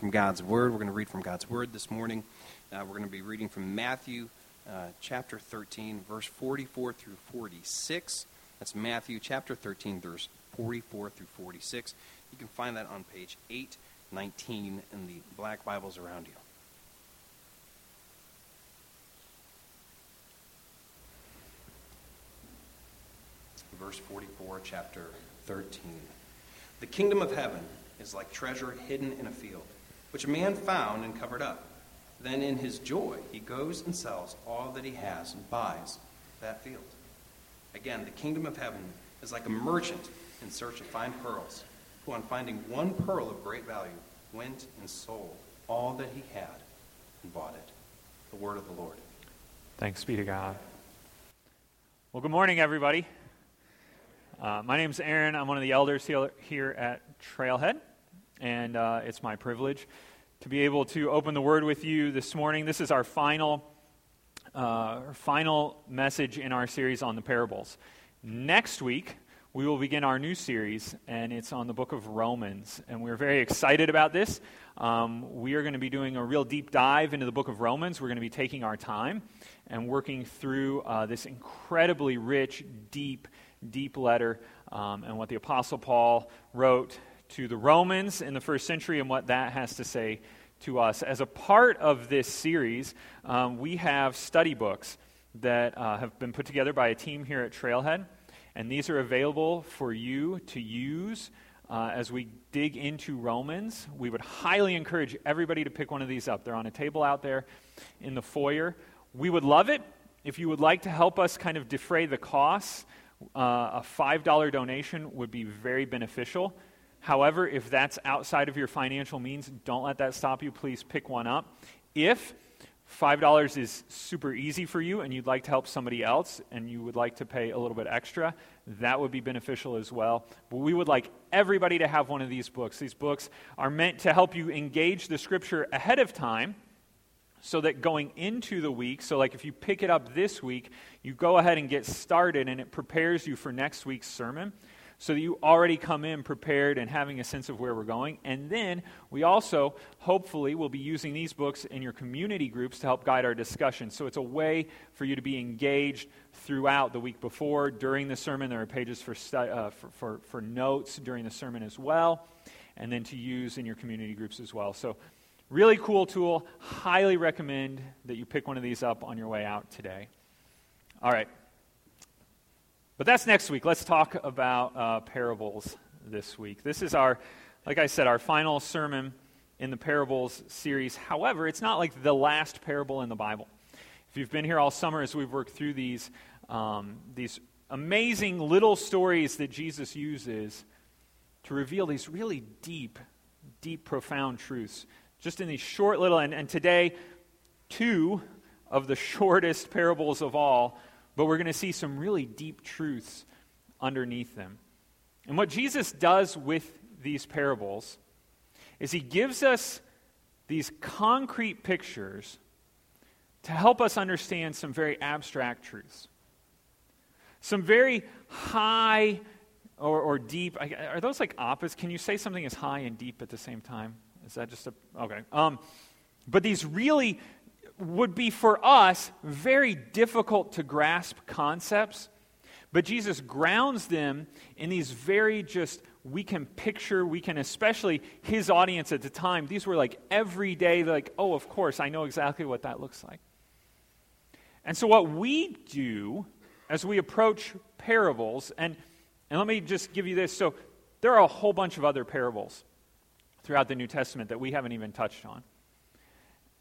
from God's Word. We're going to read from God's Word this morning. Uh, we're going to be reading from Matthew uh, chapter 13, verse 44 through 46. That's Matthew chapter 13, verse 44 through 46. You can find that on page 819 in the black Bibles around you. Verse 44, chapter 13. The kingdom of heaven is like treasure hidden in a field, which a man found and covered up. Then in his joy, he goes and sells all that he has and buys that field. Again, the kingdom of heaven is like a merchant in search of fine pearls, who, on finding one pearl of great value, went and sold all that he had and bought it. The word of the Lord. Thanks be to God. Well, good morning, everybody. Uh, my name is Aaron. I'm one of the elders here at Trailhead, and uh, it's my privilege to be able to open the Word with you this morning. This is our final, uh, final message in our series on the parables. Next week, we will begin our new series, and it's on the book of Romans. And we're very excited about this. Um, we are going to be doing a real deep dive into the book of Romans. We're going to be taking our time and working through uh, this incredibly rich, deep, deep letter um, and what the Apostle Paul wrote to the Romans in the first century and what that has to say to us. As a part of this series, um, we have study books that uh, have been put together by a team here at Trailhead, and these are available for you to use. Uh, as we dig into Romans, we would highly encourage everybody to pick one of these up. They're on a table out there in the foyer. We would love it if you would like to help us kind of defray the costs. Uh, a $5 donation would be very beneficial. However, if that's outside of your financial means, don't let that stop you. Please pick one up. If $5 is super easy for you and you'd like to help somebody else and you would like to pay a little bit extra, that would be beneficial as well. But we would like everybody to have one of these books. These books are meant to help you engage the scripture ahead of time so that going into the week, so like if you pick it up this week, you go ahead and get started and it prepares you for next week's sermon so that you already come in prepared and having a sense of where we're going. And then we also, hopefully, will be using these books in your community groups to help guide our discussion. So it's a way for you to be engaged throughout the week before. During the sermon, there are pages for, stu- uh, for, for, for notes during the sermon as well, and then to use in your community groups as well. So, really cool tool. Highly recommend that you pick one of these up on your way out today. All right. But that's next week. Let's talk about uh, parables this week. This is our, like I said, our final sermon in the parables series. However, it's not like the last parable in the Bible. If you've been here all summer as we've worked through these, um, these amazing little stories that Jesus uses to reveal these really deep, deep, profound truths, just in these short little, and, and today, two of the shortest parables of all but we're going to see some really deep truths underneath them. And what Jesus does with these parables is he gives us these concrete pictures to help us understand some very abstract truths. Some very high or, or deep. Are those like opposites? Can you say something is high and deep at the same time? Is that just a. Okay. Um, but these really would be for us very difficult to grasp concepts, but Jesus grounds them in these very just, we can picture, we can, especially his audience at the time, these were like everyday, like, oh, of course, I know exactly what that looks like. And so, what we do as we approach parables, and, and let me just give you this. So, there are a whole bunch of other parables throughout the New Testament that we haven't even touched on.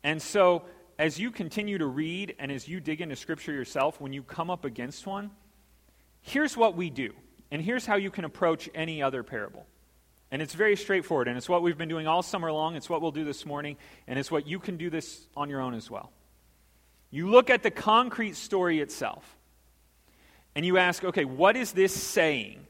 And so, as you continue to read and as you dig into Scripture yourself, when you come up against one, here's what we do. And here's how you can approach any other parable. And it's very straightforward. And it's what we've been doing all summer long. It's what we'll do this morning. And it's what you can do this on your own as well. You look at the concrete story itself. And you ask, okay, what is this saying?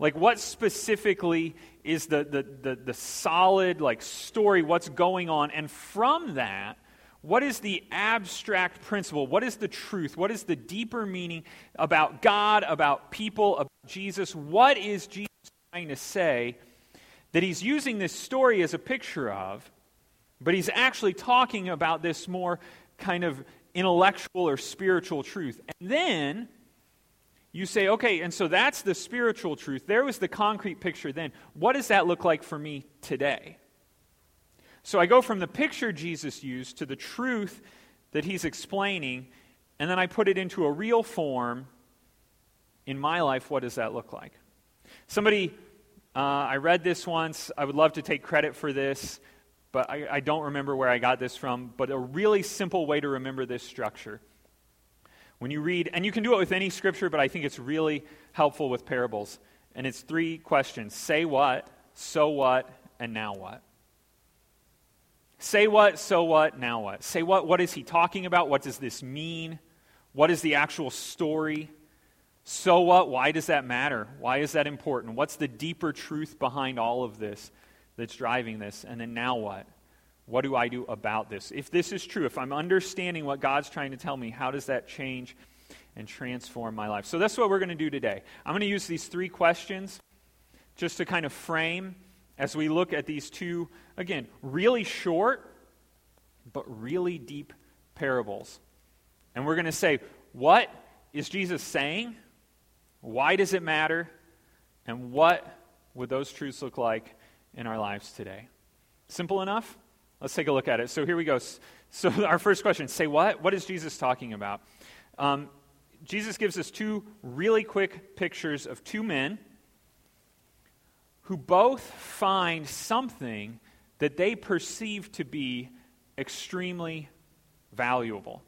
Like, what specifically is the, the, the, the solid, like, story? What's going on? And from that, what is the abstract principle? What is the truth? What is the deeper meaning about God, about people, about Jesus? What is Jesus trying to say that he's using this story as a picture of But he's actually talking about this more kind of intellectual or spiritual truth. And then you say, okay, and so that's the spiritual truth. There was the concrete picture then. What does that look like for me today? So I go from the picture Jesus used to the truth that he's explaining, and then I put it into a real form in my life. What does that look like? Somebody, uh, I read this once. I would love to take credit for this but I, I don't remember where I got this from. But a really simple way to remember this structure. When you read, and you can do it with any scripture, but I think it's really helpful with parables. And it's three questions say what, so what, and now what. Say what, so what, now what. Say what, what is he talking about? What does this mean? What is the actual story? So what, why does that matter? Why is that important? What's the deeper truth behind all of this? that's driving this. And then now what? What do I do about this? If this is true, if I'm understanding what God's trying to tell me, how does that change and transform my life? So that's what we're going to do today. I'm going to use these three questions just to kind of frame as we look at these two, again, really short but really deep parables. And we're going to say, what is Jesus saying? Why does it matter? And what would those truths look like in our lives today. Simple enough? Let's take a look at it. So here we go. So, our first question say what? What is Jesus talking about? Um, Jesus gives us two really quick pictures of two men who both find something that they perceive to be extremely valuable.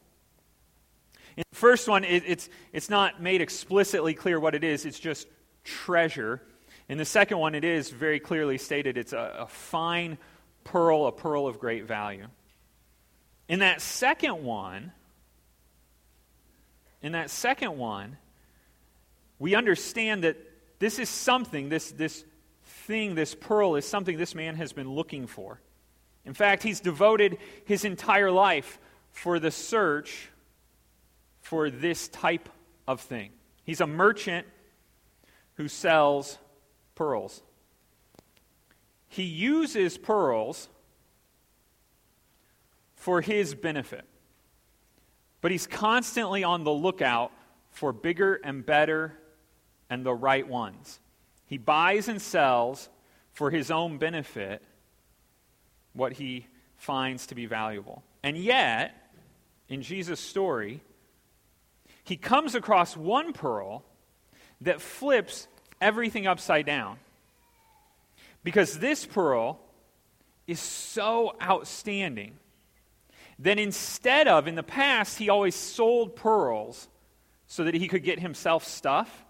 In the first one, it, it's, it's not made explicitly clear what it is, it's just treasure. In the second one, it is very clearly stated it's a, a fine pearl, a pearl of great value. In that second one, in that second one, we understand that this is something, this, this thing, this pearl is something this man has been looking for. In fact, he's devoted his entire life for the search for this type of thing. He's a merchant who sells pearls. He uses pearls for his benefit, but he's constantly on the lookout for bigger and better and the right ones. He buys and sells for his own benefit what he finds to be valuable. And yet, in Jesus' story, he comes across one pearl that flips everything upside down. Because this pearl is so outstanding that instead of, in the past, he always sold pearls so that he could get himself stuff.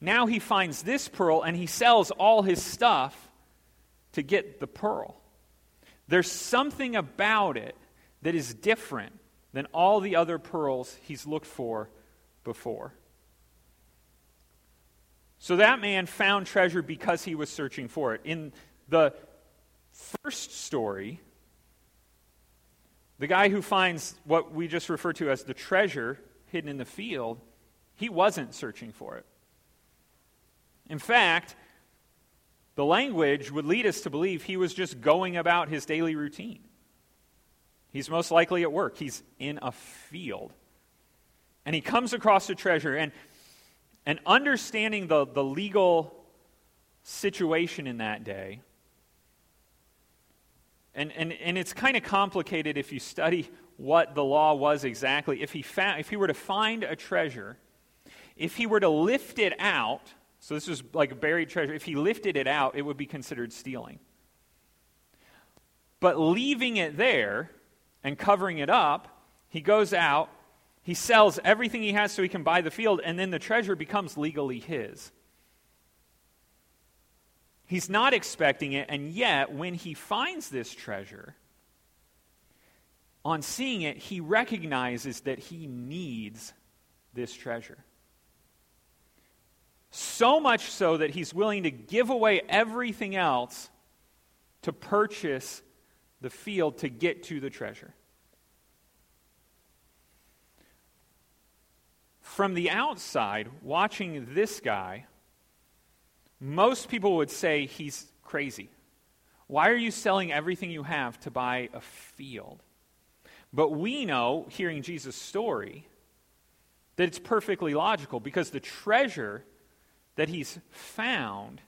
Now he finds this pearl and he sells all his stuff to get the pearl. There's something about it that is different than all the other pearls he's looked for before. So that man found treasure because he was searching for it. In the first story, the guy who finds what we just refer to as the treasure hidden in the field, he wasn't searching for it. In fact, the language would lead us to believe he was just going about his daily routine. He's most likely at work, he's in a field. And he comes across a treasure. And and understanding the, the legal situation in that day, and, and, and it's kind of complicated if you study what the law was exactly. If he, found, if he were to find a treasure, if he were to lift it out, so this is like a buried treasure, if he lifted it out, it would be considered stealing. But leaving it there and covering it up, he goes out he sells everything he has so he can buy the field, and then the treasure becomes legally his. He's not expecting it, and yet, when he finds this treasure, on seeing it, he recognizes that he needs this treasure. So much so that he's willing to give away everything else to purchase the field to get to the treasure. From the outside, watching this guy, most people would say he's crazy Why are you selling everything you have to buy a field? But we know, hearing Jesus' story, that it's perfectly logical because the treasure that he's found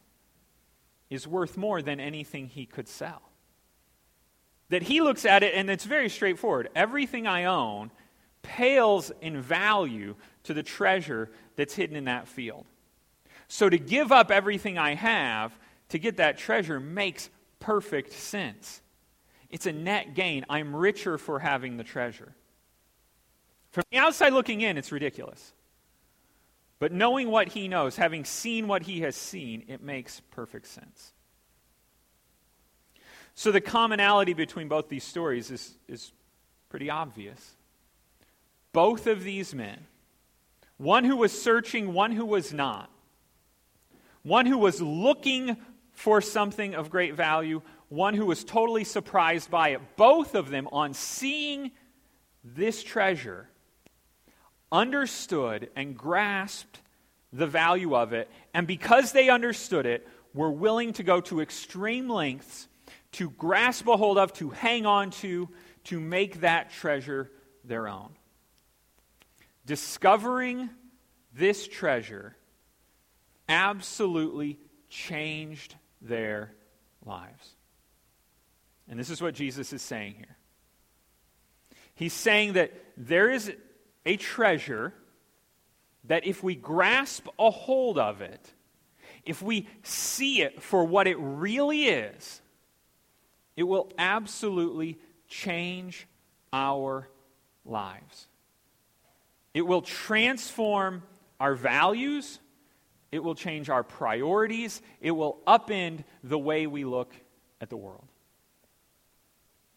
is worth more than anything he could sell. That he looks at it and it's very straightforward. Everything I own pales in value to the treasure that's hidden in that field. So to give up everything I have to get that treasure makes perfect sense. It's a net gain. I'm richer for having the treasure. From the outside looking in, it's ridiculous. But knowing what he knows, having seen what he has seen, it makes perfect sense. So the commonality between both these stories is, is pretty obvious. Both of these men, one who was searching, one who was not, one who was looking for something of great value, one who was totally surprised by it, both of them, on seeing this treasure, understood and grasped the value of it, and because they understood it, were willing to go to extreme lengths to grasp a hold of, to hang on to, to make that treasure their own. Discovering this treasure absolutely changed their lives. And this is what Jesus is saying here. He's saying that there is a treasure that if we grasp a hold of it, if we see it for what it really is, it will absolutely change our lives. It will transform our values. It will change our priorities. It will upend the way we look at the world.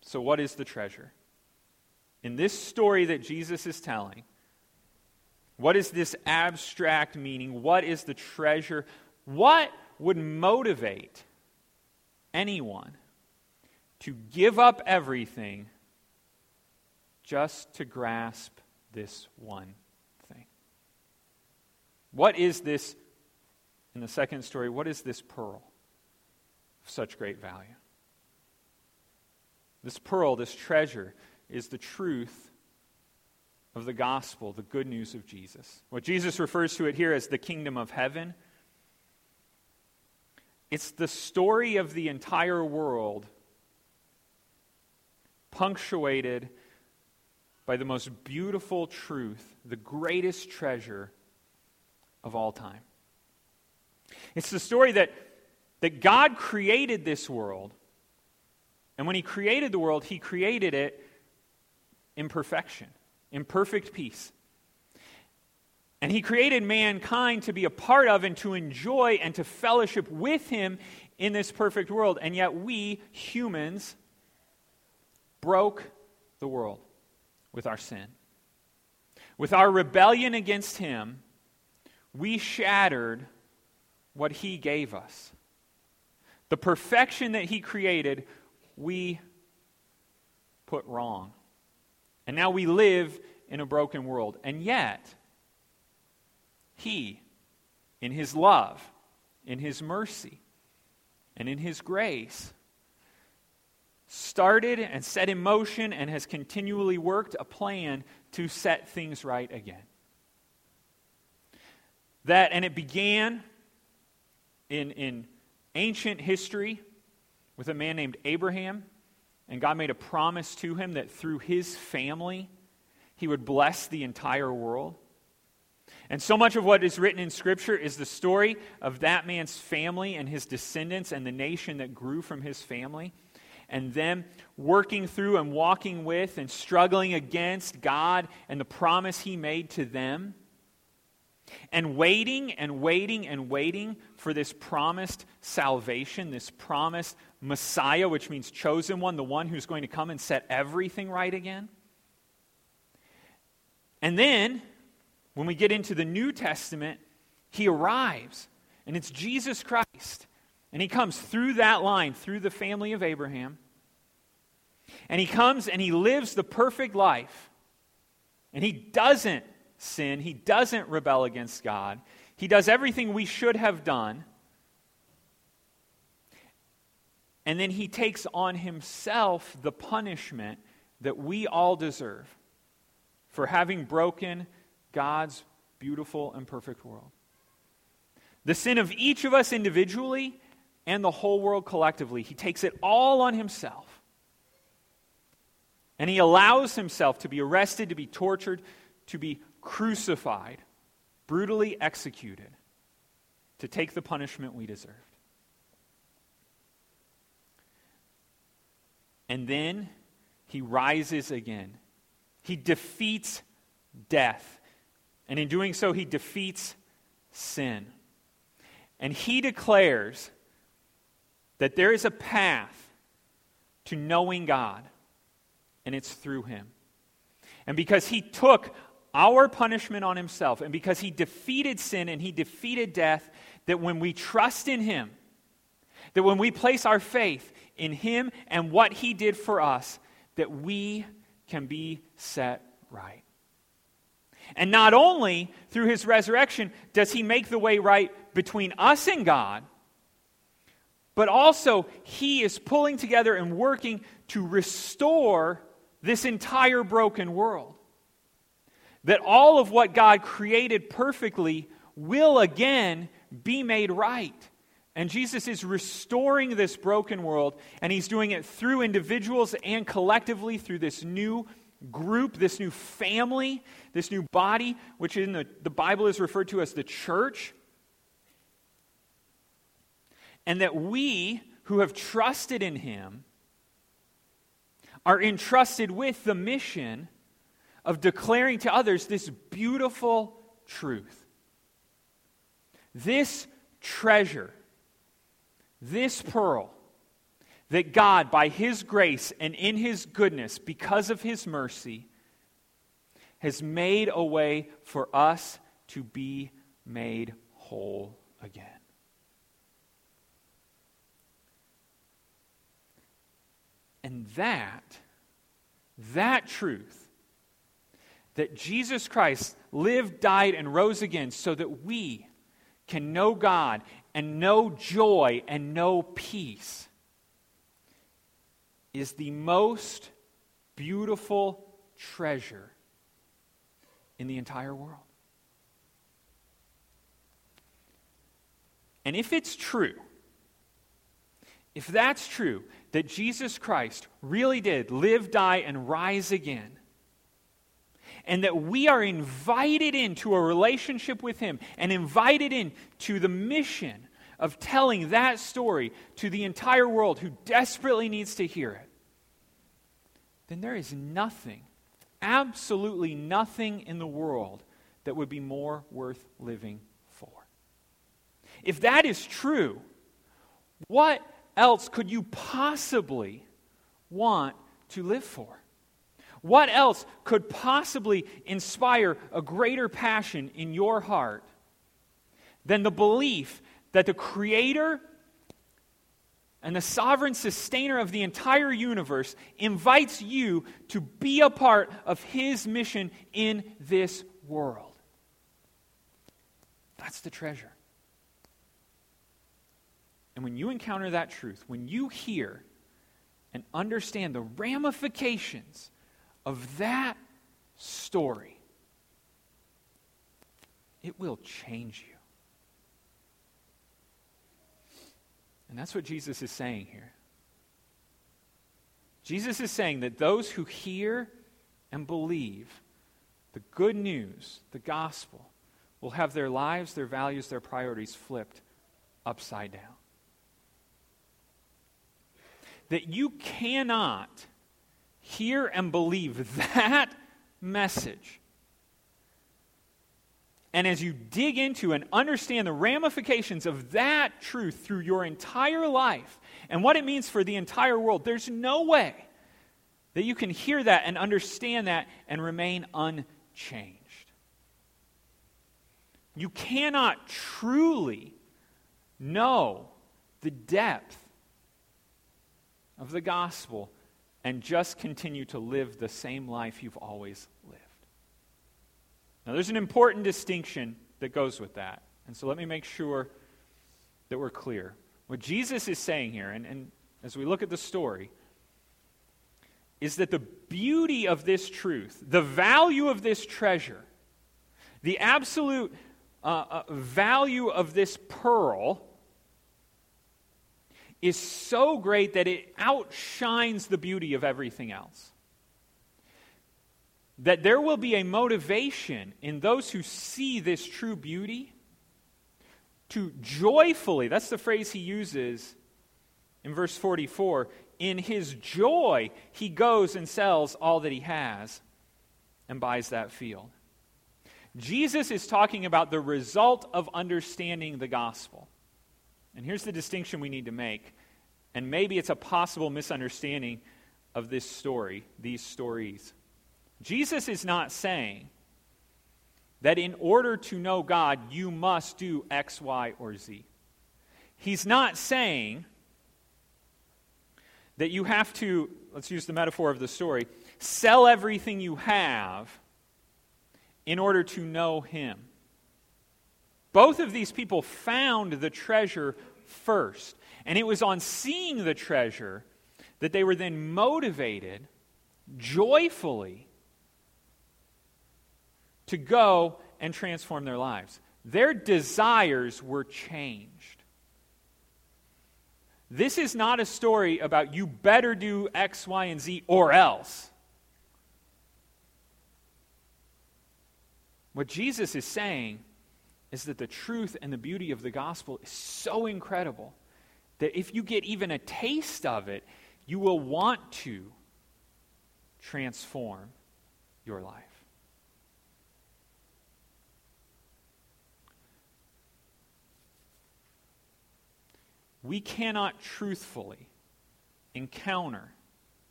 So, what is the treasure? In this story that Jesus is telling, what is this abstract meaning? What is the treasure? What would motivate anyone to give up everything just to grasp this one thing? What is this, in the second story, what is this pearl of such great value? This pearl, this treasure, is the truth of the gospel, the good news of Jesus. What Jesus refers to it here as the kingdom of heaven. It's the story of the entire world, punctuated by the most beautiful truth, the greatest treasure of all time. It's the story that, that God created this world, and when He created the world, He created it in perfection in perfect peace. And he created mankind to be a part of and to enjoy and to fellowship with him in this perfect world. And yet we, humans, broke the world with our sin. With our rebellion against him, we shattered what he gave us. The perfection that he created, we put wrong. And now we live in a broken world. And yet, He, in His love, in His mercy, and in His grace, started and set in motion and has continually worked a plan to set things right again. That, and it began in, in ancient history with a man named Abraham and God made a promise to him that through his family, he would bless the entire world. And so much of what is written in Scripture is the story of that man's family and his descendants and the nation that grew from his family. And them working through and walking with and struggling against God and the promise he made to them. And waiting and waiting and waiting for this promised salvation, this promised Messiah, which means chosen one, the one who's going to come and set everything right again. And then, when we get into the New Testament, he arrives, and it's Jesus Christ. And he comes through that line, through the family of Abraham. And he comes and he lives the perfect life. And he doesn't sin, he doesn't rebel against God. He does everything we should have done. And then he takes on himself the punishment that we all deserve for having broken God's beautiful and perfect world. The sin of each of us individually and the whole world collectively. He takes it all on himself. And he allows himself to be arrested, to be tortured, to be crucified, brutally executed, to take the punishment we deserved. And then he rises again. He defeats death. And in doing so, he defeats sin. And he declares that there is a path to knowing God and it's through him. And because he took our punishment on himself, and because he defeated sin and he defeated death, that when we trust in him, that when we place our faith in him and what he did for us, that we can be set right. And not only through his resurrection does he make the way right between us and God, but also he is pulling together and working to restore this entire broken world. That all of what God created perfectly will again be made right. And Jesus is restoring this broken world, and he's doing it through individuals and collectively through this new group, this new family, this new body, which in the, the Bible is referred to as the church. And that we who have trusted in him are entrusted with the mission of declaring to others this beautiful truth. This treasure, this pearl, that God, by His grace and in His goodness, because of His mercy, has made a way for us to be made whole again. And that, that truth, that Jesus Christ lived, died, and rose again so that we can know God and know joy and know peace, is the most beautiful treasure in the entire world. And if it's true, if that's true, that Jesus Christ really did live, die, and rise again, and that we are invited into a relationship with Him and invited into the mission of telling that story to the entire world who desperately needs to hear it, then there is nothing, absolutely nothing in the world that would be more worth living for. If that is true, what else could you possibly want to live for? What else could possibly inspire a greater passion in your heart than the belief that the Creator and the sovereign sustainer of the entire universe invites you to be a part of His mission in this world? That's the treasure. And when you encounter that truth, when you hear and understand the ramifications of that story, it will change you. And that's what Jesus is saying here. Jesus is saying that those who hear and believe the good news, the gospel, will have their lives, their values, their priorities flipped upside down that you cannot hear and believe that message. And as you dig into and understand the ramifications of that truth through your entire life and what it means for the entire world, there's no way that you can hear that and understand that and remain unchanged. You cannot truly know the depth of the gospel and just continue to live the same life you've always lived. Now, there's an important distinction that goes with that. And so let me make sure that we're clear. What Jesus is saying here, and, and as we look at the story is that the beauty of this truth, the value of this treasure, the absolute uh, uh, value of this pearl is so great that it outshines the beauty of everything else. That there will be a motivation in those who see this true beauty to joyfully, that's the phrase he uses in verse 44, in his joy, he goes and sells all that he has and buys that field. Jesus is talking about the result of understanding the gospel. And here's the distinction we need to make. And maybe it's a possible misunderstanding of this story, these stories. Jesus is not saying that in order to know God, you must do X, Y, or Z. He's not saying that you have to, let's use the metaphor of the story, sell everything you have in order to know Him. Both of these people found the treasure first. And it was on seeing the treasure that they were then motivated joyfully to go and transform their lives. Their desires were changed. This is not a story about you better do X, Y, and Z or else. What Jesus is saying is that the truth and the beauty of the gospel is so incredible that if you get even a taste of it, you will want to transform your life. We cannot truthfully encounter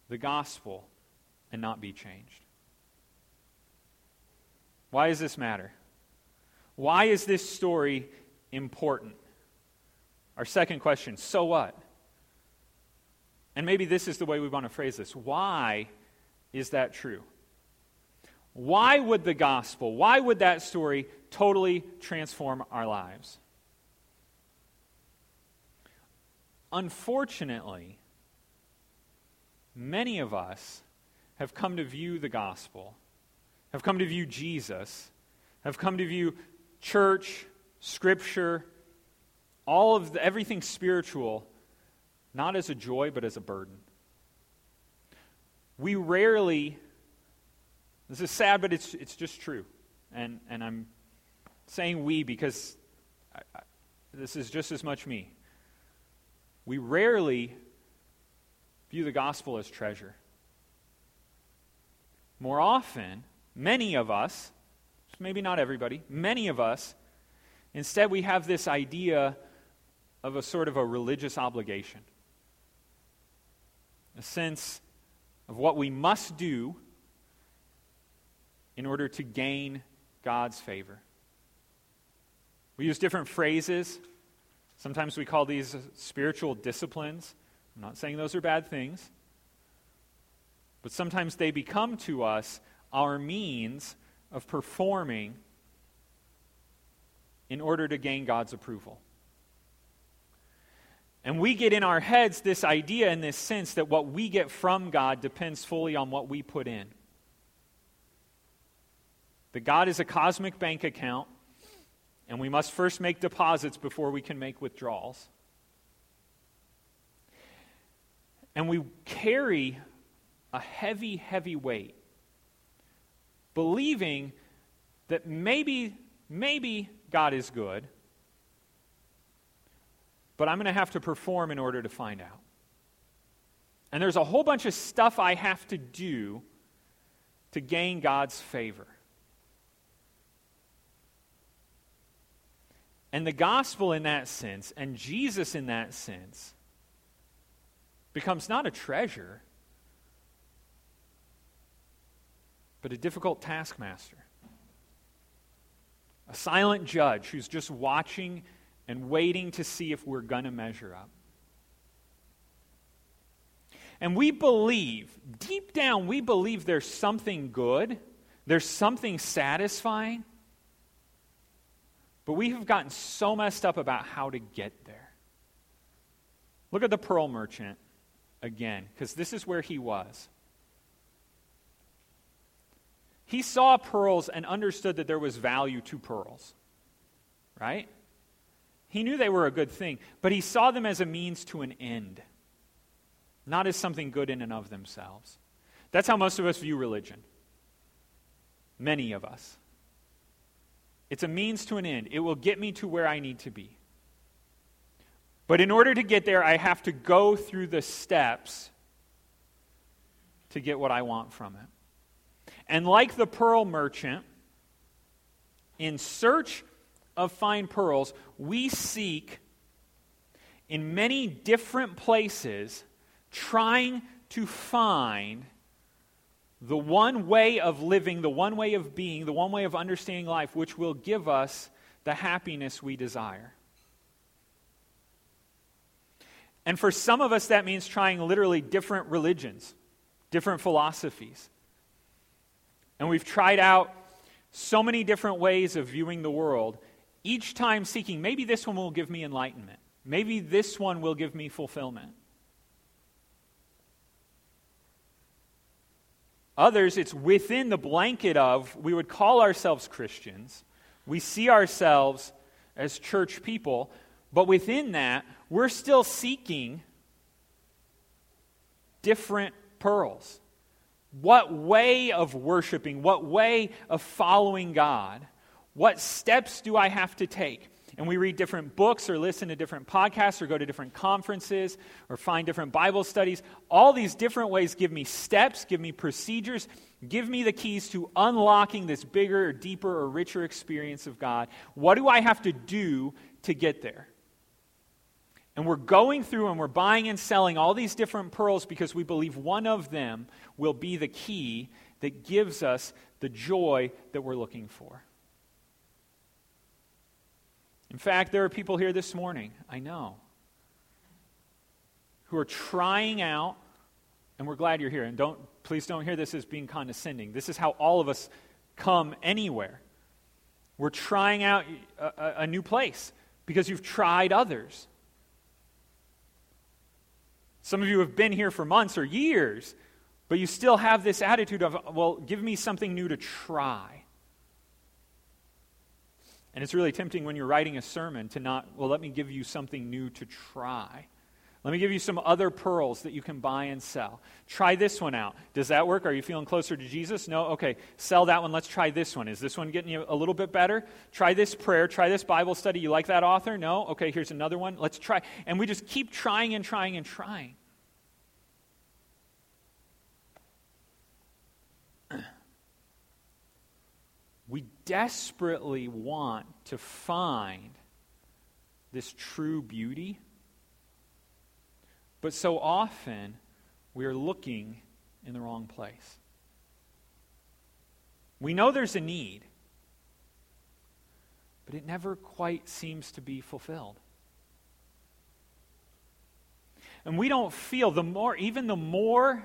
the gospel and not be changed. Why does this matter? Why is this story important? Our second question so what? And maybe this is the way we want to phrase this. Why is that true? Why would the gospel, why would that story totally transform our lives? Unfortunately, many of us have come to view the gospel have come to view Jesus, have come to view church, scripture, all of the, everything spiritual, not as a joy, but as a burden. We rarely, this is sad, but it's, it's just true. And, and I'm saying we because I, I, this is just as much me. We rarely view the gospel as treasure. More often, Many of us, maybe not everybody, many of us, instead we have this idea of a sort of a religious obligation, a sense of what we must do in order to gain God's favor. We use different phrases. Sometimes we call these spiritual disciplines. I'm not saying those are bad things. But sometimes they become to us our means of performing in order to gain God's approval. And we get in our heads this idea in this sense that what we get from God depends fully on what we put in. That God is a cosmic bank account, and we must first make deposits before we can make withdrawals. And we carry a heavy, heavy weight believing that maybe, maybe God is good, but I'm going to have to perform in order to find out. And there's a whole bunch of stuff I have to do to gain God's favor. And the gospel, in that sense, and Jesus, in that sense, becomes not a treasure, but a difficult taskmaster. A silent judge who's just watching and waiting to see if we're going to measure up. And we believe, deep down, we believe there's something good, there's something satisfying, but we have gotten so messed up about how to get there. Look at the pearl merchant again, because this is where he was. He saw pearls and understood that there was value to pearls, right? He knew they were a good thing, but he saw them as a means to an end, not as something good in and of themselves. That's how most of us view religion. Many of us. It's a means to an end. It will get me to where I need to be. But in order to get there, I have to go through the steps to get what I want from it. And like the pearl merchant, in search of fine pearls, we seek in many different places, trying to find the one way of living, the one way of being, the one way of understanding life, which will give us the happiness we desire. And for some of us, that means trying literally different religions, different philosophies. And we've tried out so many different ways of viewing the world, each time seeking maybe this one will give me enlightenment, maybe this one will give me fulfillment. Others, it's within the blanket of, we would call ourselves Christians. We see ourselves as church people, but within that, we're still seeking different pearls. What way of worshiping, what way of following God, what steps do I have to take? and we read different books or listen to different podcasts or go to different conferences or find different Bible studies, all these different ways give me steps, give me procedures, give me the keys to unlocking this bigger or deeper or richer experience of God. What do I have to do to get there? And we're going through and we're buying and selling all these different pearls because we believe one of them will be the key that gives us the joy that we're looking for. In fact, there are people here this morning, I know, who are trying out, and we're glad you're here. And don't, please don't hear this as being condescending. This is how all of us come anywhere. We're trying out a, a new place because you've tried others. Some of you have been here for months or years, but you still have this attitude of, well, give me something new to try. And it's really tempting when you're writing a sermon to not, well, let me give you something new to try. Let me give you some other pearls that you can buy and sell. Try this one out. Does that work? Are you feeling closer to Jesus? No? Okay, sell that one. Let's try this one. Is this one getting you a little bit better? Try this prayer. Try this Bible study. You like that author? No? Okay, here's another one. Let's try. And we just keep trying and trying and trying. We desperately want to find this true beauty, but so often we are looking in the wrong place. We know there's a need, but it never quite seems to be fulfilled. And we don't feel the more, even the more,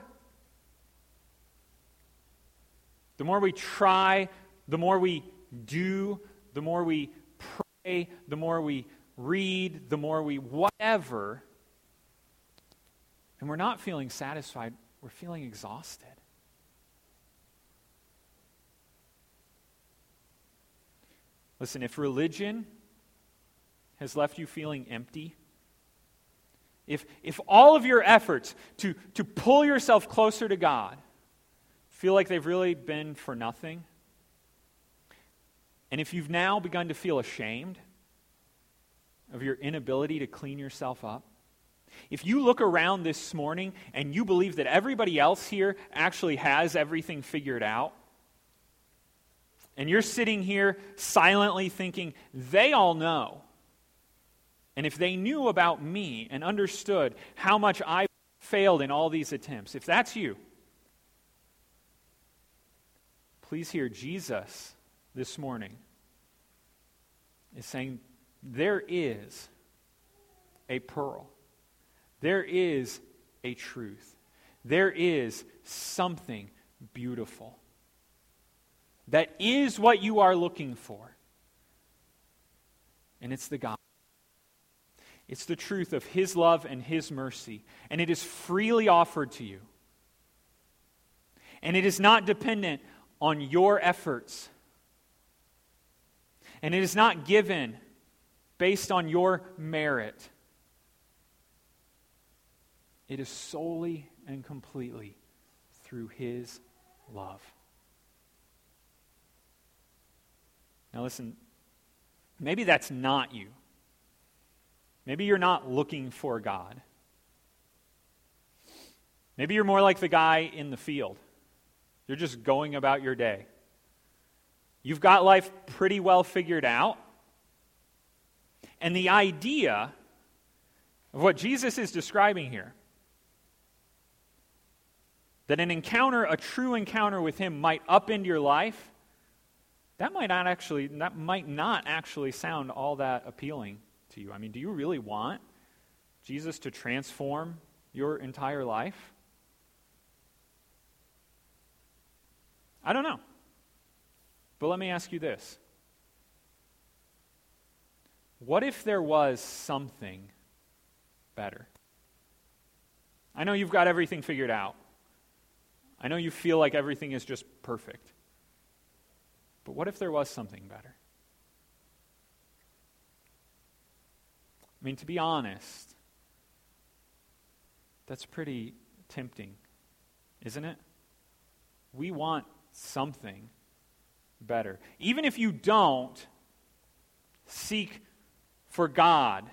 the more we try the more we do, the more we pray, the more we read, the more we whatever, and we're not feeling satisfied, we're feeling exhausted. Listen, if religion has left you feeling empty, if, if all of your efforts to, to pull yourself closer to God feel like they've really been for nothing, and if you've now begun to feel ashamed of your inability to clean yourself up, if you look around this morning and you believe that everybody else here actually has everything figured out, and you're sitting here silently thinking, they all know. And if they knew about me and understood how much I failed in all these attempts, if that's you, please hear Jesus this morning is saying there is a pearl, there is a truth, there is something beautiful that is what you are looking for. And it's the gospel. It's the truth of His love and His mercy, and it is freely offered to you. And it is not dependent on your efforts. And it is not given based on your merit. It is solely and completely through His love. Now, listen, maybe that's not you. Maybe you're not looking for God. Maybe you're more like the guy in the field. You're just going about your day. You've got life pretty well figured out. And the idea of what Jesus is describing here that an encounter, a true encounter with him might upend your life, that might not actually that might not actually sound all that appealing to you. I mean, do you really want Jesus to transform your entire life? I don't know. But let me ask you this. What if there was something better? I know you've got everything figured out. I know you feel like everything is just perfect. But what if there was something better? I mean, to be honest, that's pretty tempting, isn't it? We want something better. Even if you don't seek for God,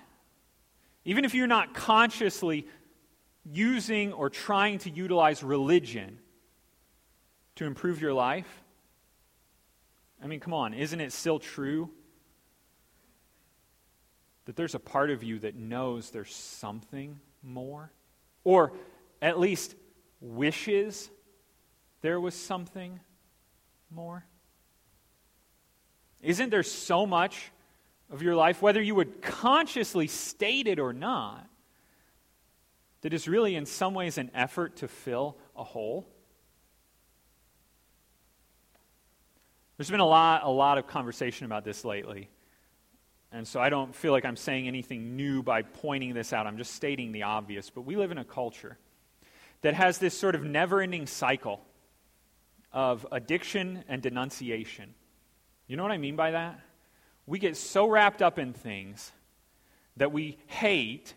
even if you're not consciously using or trying to utilize religion to improve your life, I mean, come on, isn't it still true that there's a part of you that knows there's something more? Or at least wishes there was something more? Isn't there so much of your life, whether you would consciously state it or not, that is really in some ways an effort to fill a hole? There's been a lot, a lot of conversation about this lately. And so I don't feel like I'm saying anything new by pointing this out. I'm just stating the obvious. But we live in a culture that has this sort of never ending cycle of addiction and denunciation. You know what I mean by that? We get so wrapped up in things that we hate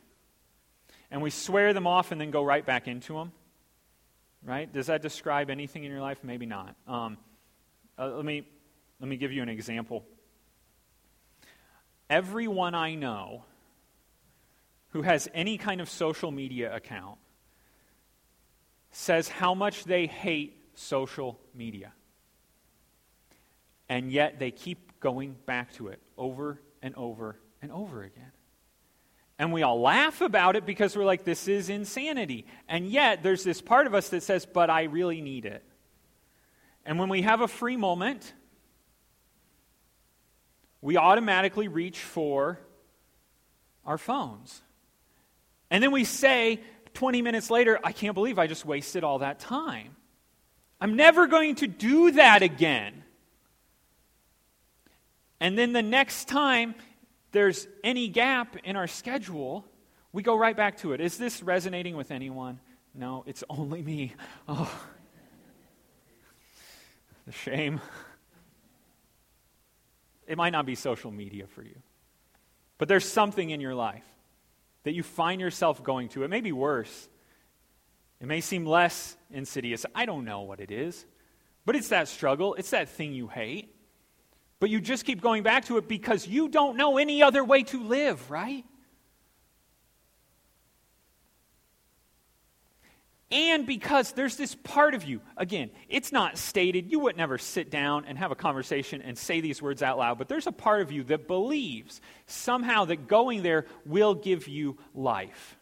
and we swear them off and then go right back into them. Right? Does that describe anything in your life? Maybe not. Um, uh, let, me, let me give you an example. Everyone I know who has any kind of social media account says how much they hate social media. And yet they keep going back to it over and over and over again. And we all laugh about it because we're like, this is insanity. And yet there's this part of us that says, but I really need it. And when we have a free moment, we automatically reach for our phones. And then we say 20 minutes later, I can't believe I just wasted all that time. I'm never going to do that again. And then the next time there's any gap in our schedule, we go right back to it. Is this resonating with anyone? No, it's only me. Oh, the shame. It might not be social media for you, but there's something in your life that you find yourself going to. It may be worse, it may seem less insidious. I don't know what it is, but it's that struggle, it's that thing you hate. But you just keep going back to it because you don't know any other way to live, right? And because there's this part of you, again, it's not stated, you would never sit down and have a conversation and say these words out loud, but there's a part of you that believes somehow that going there will give you life.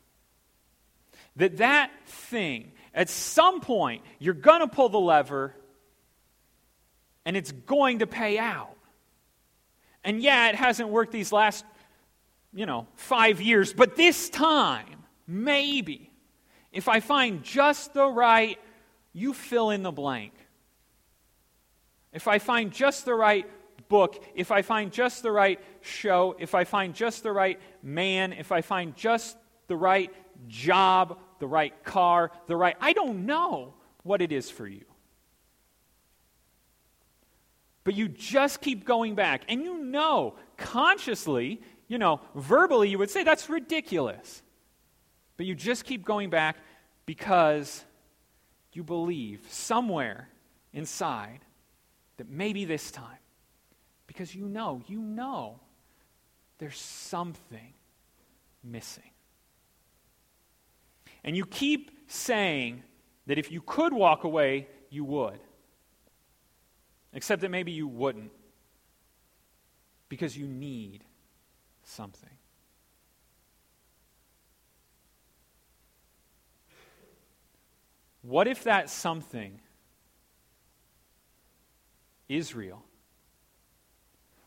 That that thing, at some point, you're going to pull the lever and it's going to pay out. And yeah, it hasn't worked these last, you know, five years, but this time, maybe if I find just the right, you fill in the blank. If I find just the right book, if I find just the right show, if I find just the right man, if I find just the right job, the right car, the right. I don't know what it is for you. But you just keep going back, and you know consciously, you know, verbally, you would say that's ridiculous. But you just keep going back because you believe somewhere inside that maybe this time, because you know, you know, there's something missing. And you keep saying that if you could walk away, you would. Except that maybe you wouldn't. Because you need something. What if that something is real?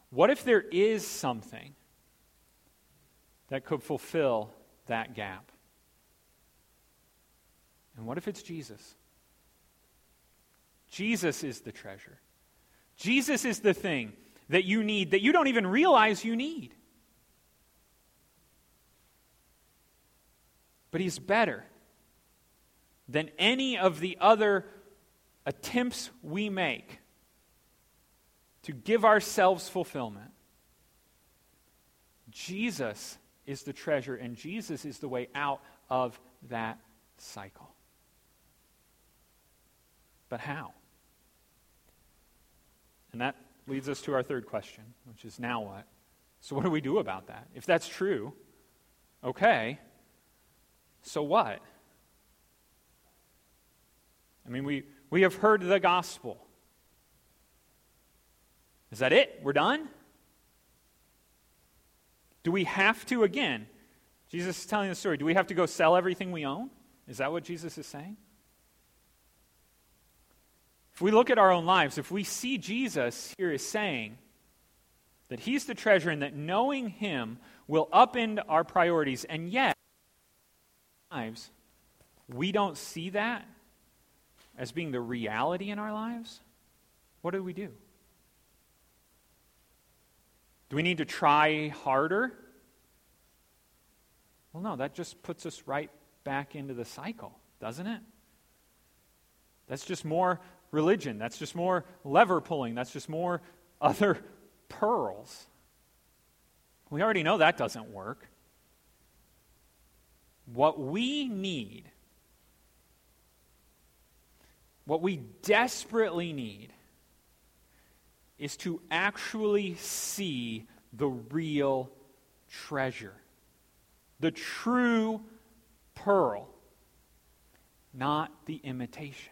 What if there is something that could fulfill that gap? And what if it's Jesus? Jesus is the treasure. Jesus is the thing that you need that you don't even realize you need. But he's better than any of the other attempts we make to give ourselves fulfillment. Jesus is the treasure, and Jesus is the way out of that cycle. But how? And that leads us to our third question, which is now what? So, what do we do about that? If that's true, okay, so what? I mean, we, we have heard the gospel. Is that it? We're done? Do we have to, again, Jesus is telling the story, do we have to go sell everything we own? Is that what Jesus is saying? If we look at our own lives, if we see Jesus here is saying that he's the treasure and that knowing him will upend our priorities, and yet, lives, we don't see that, as being the reality in our lives, what do we do? Do we need to try harder? Well, no, that just puts us right back into the cycle, doesn't it? That's just more religion. That's just more lever pulling. That's just more other pearls. We already know that doesn't work. What we need what we desperately need is to actually see the real treasure, the true pearl, not the imitations.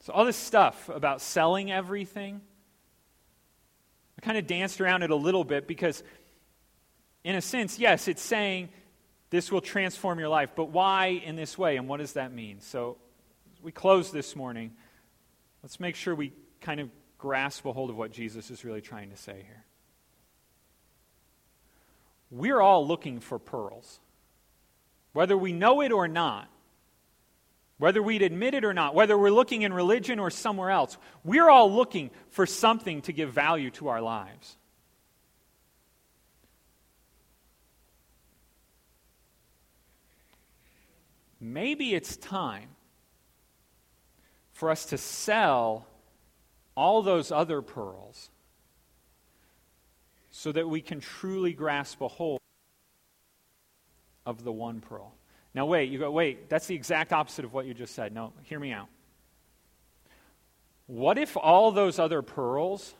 So, all this stuff about selling everything, I kind of danced around it a little bit because, in a sense, yes, it's saying this will transform your life, but why in this way, and what does that mean? So, we close this morning, let's make sure we kind of grasp a hold of what Jesus is really trying to say here. We're all looking for pearls. Whether we know it or not, whether we'd admit it or not, whether we're looking in religion or somewhere else, we're all looking for something to give value to our lives. Maybe it's time for us to sell all those other pearls so that we can truly grasp a hold of the one pearl. Now, wait, you go, wait, that's the exact opposite of what you just said. No, hear me out. What if all those other pearls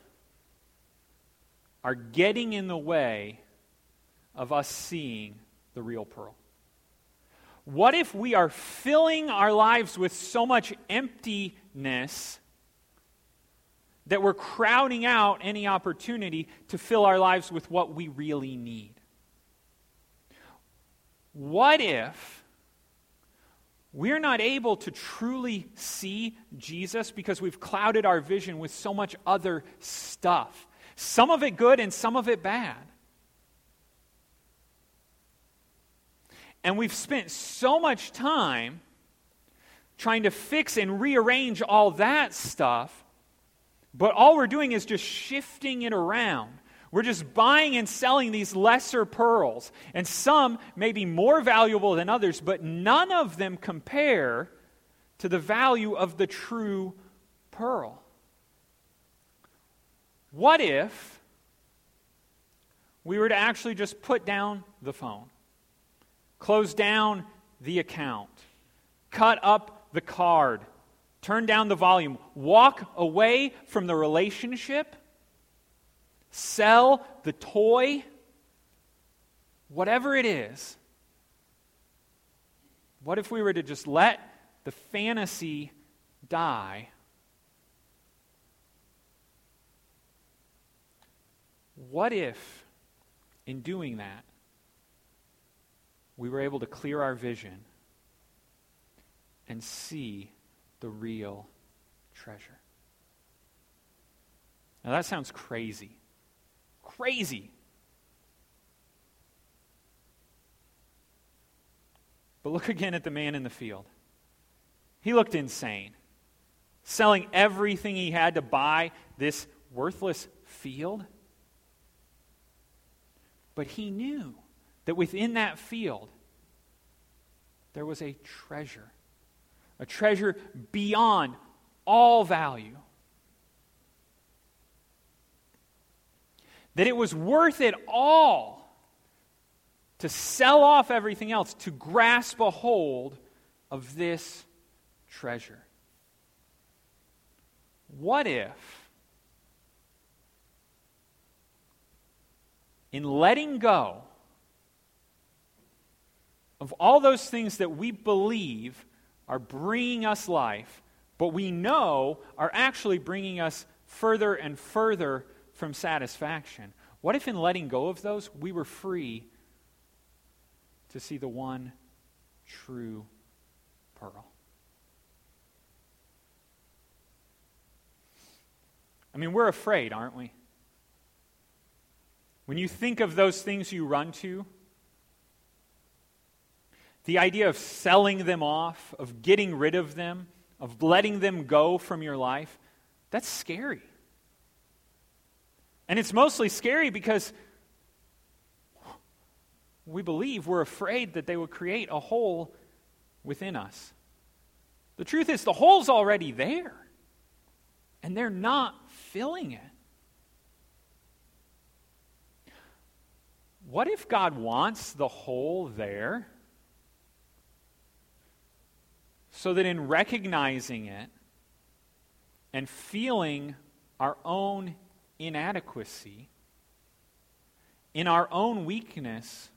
are getting in the way of us seeing the real pearl? What if we are filling our lives with so much emptiness that we're crowding out any opportunity to fill our lives with what we really need? What if we're not able to truly see Jesus because we've clouded our vision with so much other stuff? Some of it good and some of it bad. And we've spent so much time trying to fix and rearrange all that stuff But all we're doing is just shifting it around. We're just buying and selling these lesser pearls. And some may be more valuable than others, but none of them compare to the value of the true pearl. What if we were to actually just put down the phone, close down the account, cut up the card, turn down the volume, walk away from the relationship, sell the toy, whatever it is? What if we were to just let the fantasy die? What if, in doing that, we were able to clear our vision and see the real treasure? Now, that sounds crazy. Crazy. But look again at the man in the field. He looked insane, selling everything he had to buy this worthless field. But he knew that within that field, there was a treasure, a treasure beyond all value. That it was worth it all to sell off everything else, to grasp a hold of this treasure. What if in letting go of all those things that we believe are bringing us life, but we know are actually bringing us further and further from satisfaction. What if, in letting go of those, we were free to see the one true pearl? I mean, we're afraid, aren't we? When you think of those things you run to, the idea of selling them off, of getting rid of them, of letting them go from your life, that's scary. And it's mostly scary because we believe we're afraid that they will create a hole within us. The truth is, the hole's already there, and they're not filling it. What if God wants the hole there so that in recognizing it and feeling our own inadequacy, in our own weakness,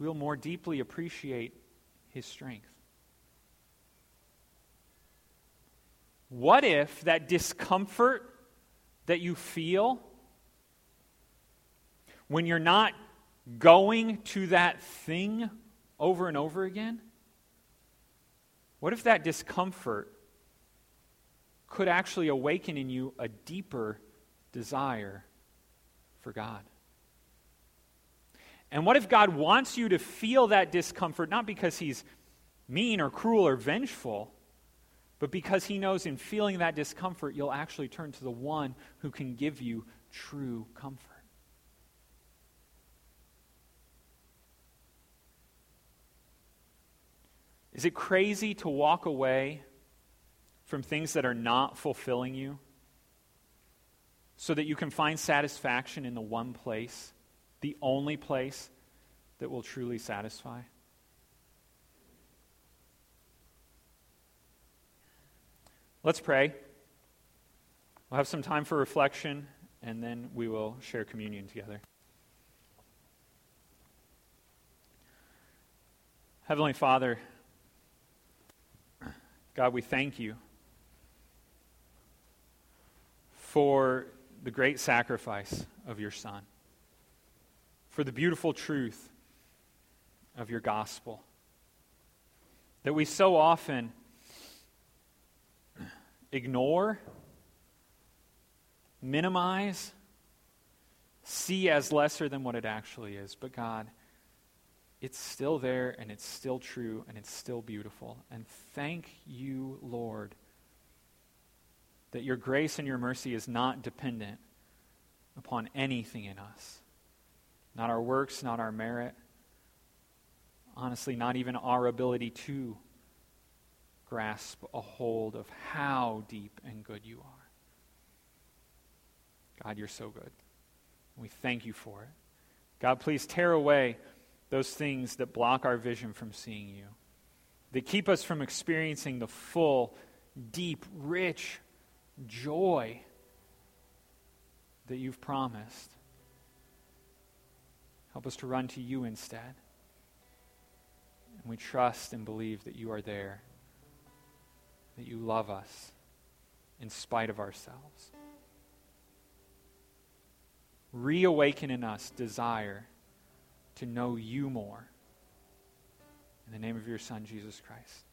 we'll more deeply appreciate His strength? What if that discomfort that you feel when you're not going to that thing over and over again? What if that discomfort could actually awaken in you a deeper desire for God? And what if God wants you to feel that discomfort, not because He's mean or cruel or vengeful, but because He knows in feeling that discomfort, you'll actually turn to the one who can give you true comfort? Is it crazy to walk away from things that are not fulfilling you so that you can find satisfaction in the one place, the only place that will truly satisfy? Let's pray. We'll have some time for reflection, and then we will share communion together. Heavenly Father, God, we thank you for the great sacrifice of your Son, for the beautiful truth of your gospel that we so often ignore, minimize, see as lesser than what it actually is. But God, it's still there and it's still true and it's still beautiful. And thank you, Lord, that your grace and your mercy is not dependent upon anything in us. Not our works, not our merit. Honestly, not even our ability to grasp a hold of how deep and good you are. God, you're so good. We thank you for it. God, please tear away those things that block our vision from seeing you, that keep us from experiencing the full, deep, rich joy that you've promised. Help us to run to you instead. And we trust and believe that you are there, that you love us in spite of ourselves. Reawaken in us desire to know you more. In the name of your Son, Jesus Christ.